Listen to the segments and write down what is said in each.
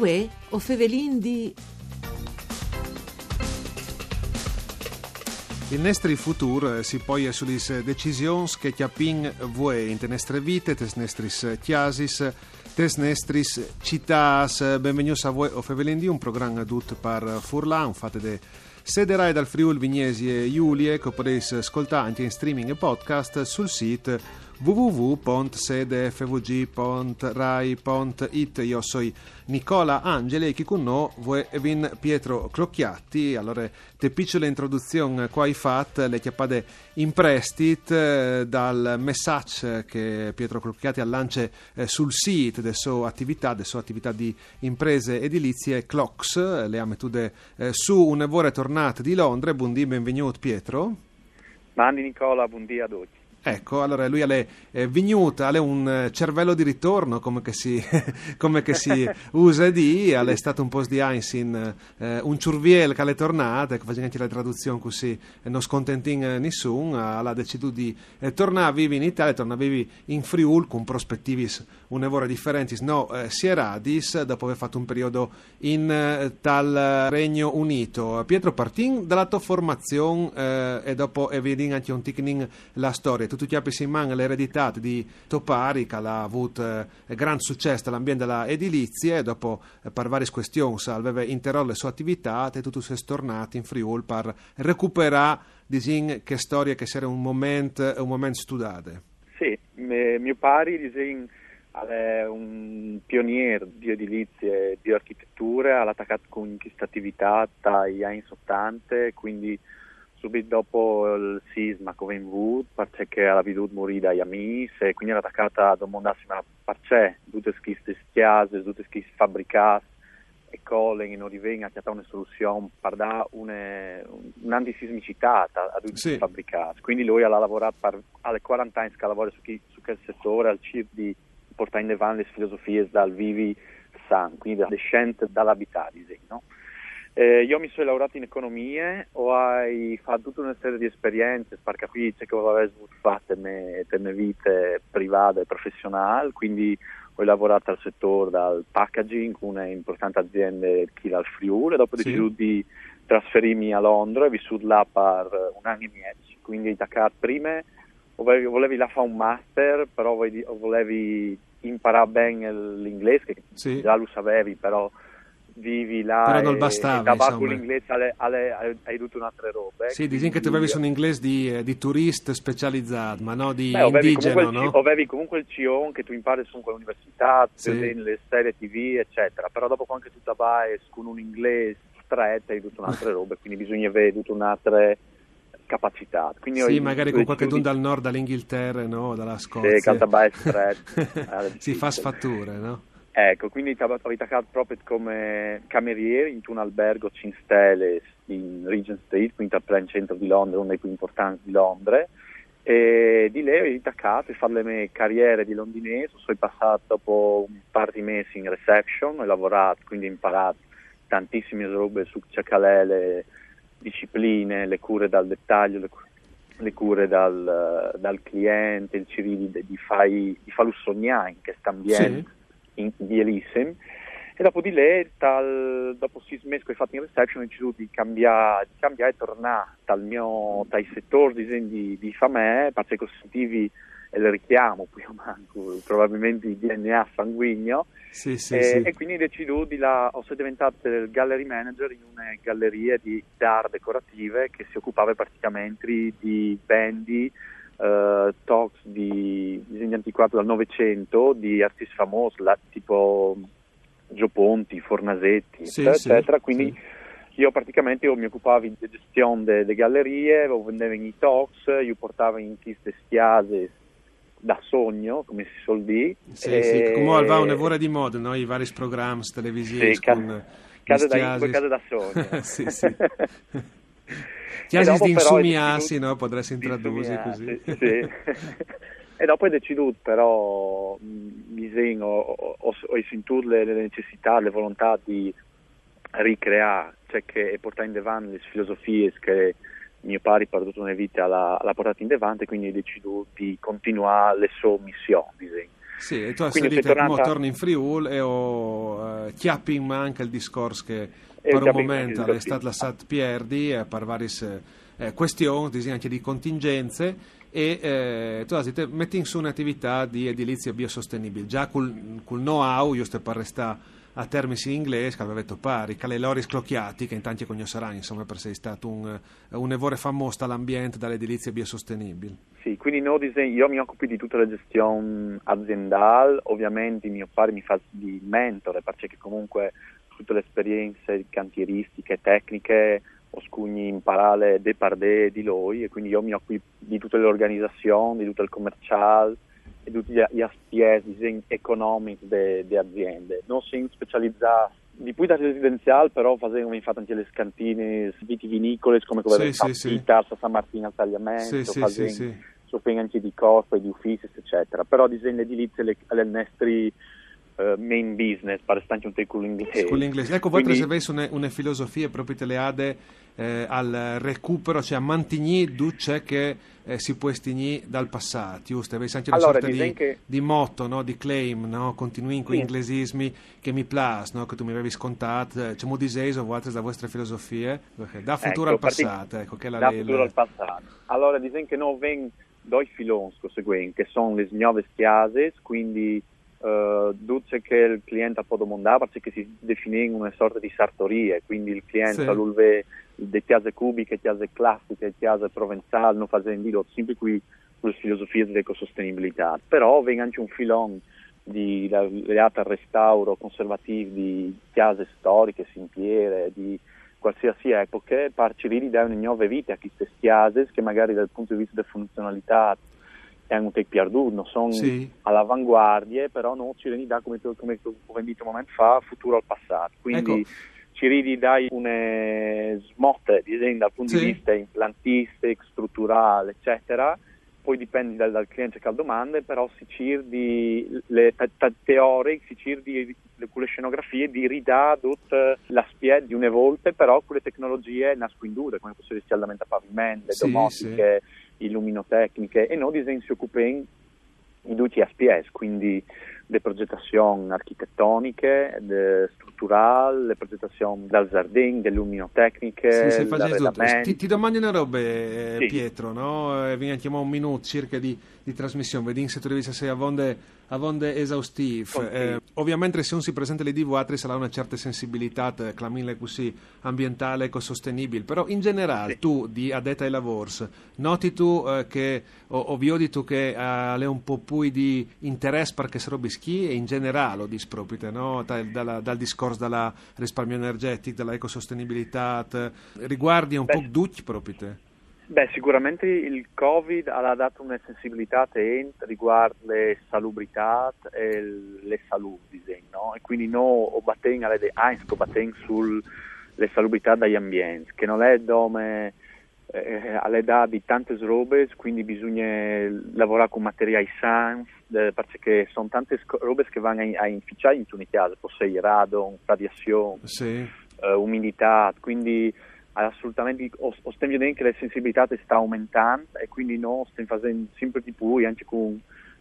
Uè, o fevelin di... Il nostro futuro si poglia sulle decisioni che chiappin voi in te nostre vite, te nostre chiasis, te nostre città. Benvenuti a voi o Fevelindi, un programma tutto per Furlan, fate de sederai dal Friuli Vignesi e Giulie che potete ascoltare anche in streaming e podcast sul sito www.sedefvg.rai.it Io sono Nicola Angeli e chi con noi vin Pietro Clocchiatti. Allora, te piccole introduzione qua hai fatto, le chiappate in prestit eh, dal messaggio che Pietro Clocchiatti lancia eh, sul sito delle sue attività, delle sue attività di imprese edilizie Clocks, le ha mettute eh, su un'evore tornata di Londra. Buondì, benvenuto Pietro. Mandi Nicola, buondì a tutti. Ecco, allora lui è eh, vignuta, ha un eh, cervello di ritorno, come che si, come che si usa di, è stato un po' di Einstein, eh, un ciurviel che è tornata, che faceva anche la traduzione così, e non scontentin nessuno, ha deciso di eh, tornare a vivere in Italia, tornare a vivere in Friul con prospettivi un'evore differenti, no, eh, Sieradis, dopo aver fatto un periodo in eh, tal Regno Unito. Pietro Partin, dalla tua formazione eh, e dopo e vedi anche un ticning la storia tutto chiappi in mano l'eredità di Topari che ha avuto eh, gran successo nell'ambiente della edilizia e dopo eh, per varie questioni aveva interrotto le sue attività e tutto si è stornato in Friuli per recuperare disin, che storie che sarebbero un momento, un momento studiate. Sì, mio pari disin, è un pioniere di edilizie e di architettura, ha attaccato con questa attività dagli anni 80, quindi subito dopo il sisma che è venuto, perché era veduto morire dagli amici e quindi era attaccata a domandarsi ma perché tutte queste chiese, tutte queste fabbricate e cose non arrivano a una soluzione per dare una, un'antisismicità a tutte sì. fabbricate. Quindi lui ha lavorato per, alle 40 anni che lavora su, chi, su quel settore al CIR di portare in avanti le filosofie dal vivi san, quindi dalle scienze dall'abitare, no? Eh, io mi sono laureato in economia, ho fatto tutta una serie di esperienze per capire che avevo fatto nelle mie vite private e professionali, quindi ho lavorato al settore del packaging con un'importante azienda qui al Friuli, dopo sì. deciso di trasferirmi a Londra e vissuto là per un anno e mezzo, quindi da Dakar prima volevi, volevi là fare un master, però volevi imparare bene l'inglese, che sì. già lo sapevi, però vivi là però non bastava e tabacco l'inglese alle, alle, hai tutto un'altra roba eh? sì dicono che tu avevi un inglese di, eh, di turista specializzato ma no di Beh, indigeno no? avevi comunque il CION che tu impari su quell'università sì. le serie tv eccetera però dopo quando tu vai con un inglese stretto hai tutta un'altra roba quindi bisogna avere tutta un'altra capacità. Quindi sì, magari con qualche dun dal nord, dall'Inghilterra, no? dalla Scozia. Sì, Caltabai stretto. si fa sfatture, no? Ecco, quindi ho lavorato proprio come cameriere in un albergo 5 stelle in Regent Street, quindi al centro di Londra, uno dei più importanti di Londra. E di lì ho iniziato a fare le mie carriere di londinese, sono passato dopo un par di mesi in reception, ho lavorato, quindi ho imparato tantissime robe su cercare le discipline, le cure dal dettaglio, le, le cure dal, dal, cliente, il di, di, fai, di farlo sognare in questo ambiente. Sì in, di e dopo di lei, tal, dopo sei mesi che ho fatto in reception, ho deciso di cambiare, di cambiare e tornare dal mio, dai settori disegni di, di famè, perché sentivi il richiamo, più o meno, probabilmente di DNA sanguigno, sì, sì, e, sì. e, quindi decido di la, ho diventato il gallery manager in una galleria di art decorative che si occupava praticamente di bendi uh, talks di disegni antiquati dal Novecento di artisti famosi, la, tipo Gio Ponti, Fornasetti, sì, eccetera. Sì, Quindi sì. io praticamente io mi occupavo di gestione delle gallerie, vendevo i talks, io portavo in queste stiase da sogno, come si suol dire. Sì, e... sì, come va un'evora di moda, no? i vari programmi televisivi sì, con... Cade da, cade da sogno. sì, sì. Chiasi di insumiassi, no? Potresti introdurre così. Sì. e dopo hai deciso però, disegno, ho, ho, ho sentito le, le, necessità, le volontà di ricreare, cioè che portare in avanti le filosofie che mio padre per una vita l'ha, l'ha portata in avanti, quindi ho deciso di continuare le sue missioni. Sì, e tu hai detto tornata... torni in Friul e ho uh, chiapping ma anche il discorso che e per un momento è stato lasciato perdi per varie eh, questioni anche di contingenze e eh, tu detto metti in su un'attività di edilizia biosostenibile. Già col, col know-how giusto per restare a termini in inglese, che aveva detto pari, che le sclocchiati, che in tanti conosceranno, insomma, per sei stato un, un evore famoso dall'ambiente, dall'edilizia biosostenibile. Sì, quindi no io mi occupo di tutta la gestione aziendale, ovviamente mio padre mi fa di mentore, perché comunque tutte le esperienze cantieristiche, tecniche, ho scugni imparare de pardè di lui, e quindi io mi occupo di tutte le organizzazioni, di tutto il commerciale, e tutti gli aspetti economici delle aziende. Non si specializza di più da residenziale, però facendo infatti anche le scantine vitivinicole, come quelle sì, sì, sì. Tarsa San Martino al tagliamento, sì, sì, sì, sì. anche di corpo e di uffici, eccetera. Però disegno edilizio le, le nostre main business, pare stanche un tempo l'inglese. Con l'inglese. Ecco, voi Quindi... avete una, una filosofia proprio te le ade eh, al recupero, cioè a mantenere duce che eh, si può estinire dal passato, giusto? Avete anche una allora, sorta di, che... di, motto, no? di claim, no? continui con sì. inglesismi che mi piace, no? che tu mi avevi scontato, eh, c'è mo diseso voi da vostre filosofie, da futuro ecco, al passato, ecco, che la Da lei, futuro al passato. Allora, dicono che non vengono due filoni seguenti, che sono le nuove chiese, quindi Uh, duce che il cliente può domandare perché si definisce una sorta di sartorie, quindi il cliente sì. all'ulve le chiese cubiche, chiese classiche, chiese provenzali, non facendo sempre qui le filosofie dell'ecosostenibilità, però venga anche un filone di legate al restauro conservativo di chiese storiche, simpiere, di qualsiasi epoca, per cercare di dare una nuova vita a queste chiese che magari dal punto di vista della funzionalità hanno un perduto, non sono sì. all'avanguardia, però non ci rendiamo, come, come ho detto un momento fa, futuro al passato. Quindi ecco ci ridi dai una smotte dal punto sì. di vista implantistico, strutturale, eccetera. Poi dipende dal, dal cliente che ha domande, però si cerca le t- teoriche, si cerca con le scenografie di ridare tutta la spie di una volta, però con le tecnologie nascondute, come fosse il riscaldamento a pavimento, sì, domotiche, sì. Illuminotecniche, e noi disegni si occupano di tutti gli SPS, quindi le progettazioni architettoniche, le strutturali, le progettazioni dal giardino, delle luminotecniche, sì, sì, ti, ti domando una roba, eh, sì. Pietro, no? Eh, chiamiamo un minuto circa di, di trasmissione, vediamo se tu devi essere a vonde, a vonde esaustive. Eh, ovviamente se non si presenta le DV sarà una certa sensibilità, eh, clamile così, ambientale, ecosostenibile, però in generale tu di addetta ai lavori, noti tu eh, che, o, o vi tu che hai un po' più di interesse perché sarebbe rischi e in generale dispropite no? dal, dal, dal, discorso della risparmio energetico, della ecosostenibilità, riguardi un Beh. po' tutti proprio Beh, sicuramente il Covid ha dato una sensibilità riguardo le salubrità e le salubri, no? E quindi noi abbattiamo alle sulle salubrità degli ambienti, che non è dove eh, all'età di tante robe, quindi bisogna lavorare con materiali sani, eh, perché sono tante robe che vanno a, a inficiare in una casa, possei radon, radiazione, sì. eh, umidità, quindi assolutamente ho stiamo vedendo che la sensibilità sta aumentando e quindi noi stiamo facendo sempre di più anche con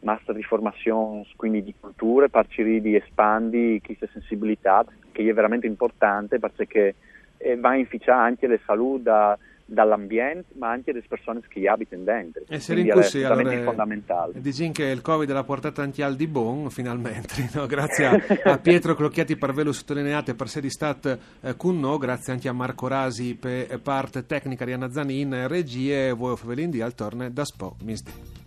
master di formazione quindi di culture per cercare di espandi questa sensibilità che è veramente importante perché eh, va a inficiare anche la salute dall'ambiente ma anche delle persone che abitano dentro. E se così, allora, fondamentale. Dici che il Covid l'ha portato anche al di buon, finalmente, no? grazie a, a, Pietro Clocchiati per averlo sottolineato per essere stato eh, con noi, grazie anche a Marco Rasi per parte tecnica di Anna Zanin, regie, voi Fevelindi al torne da Spo Misdi.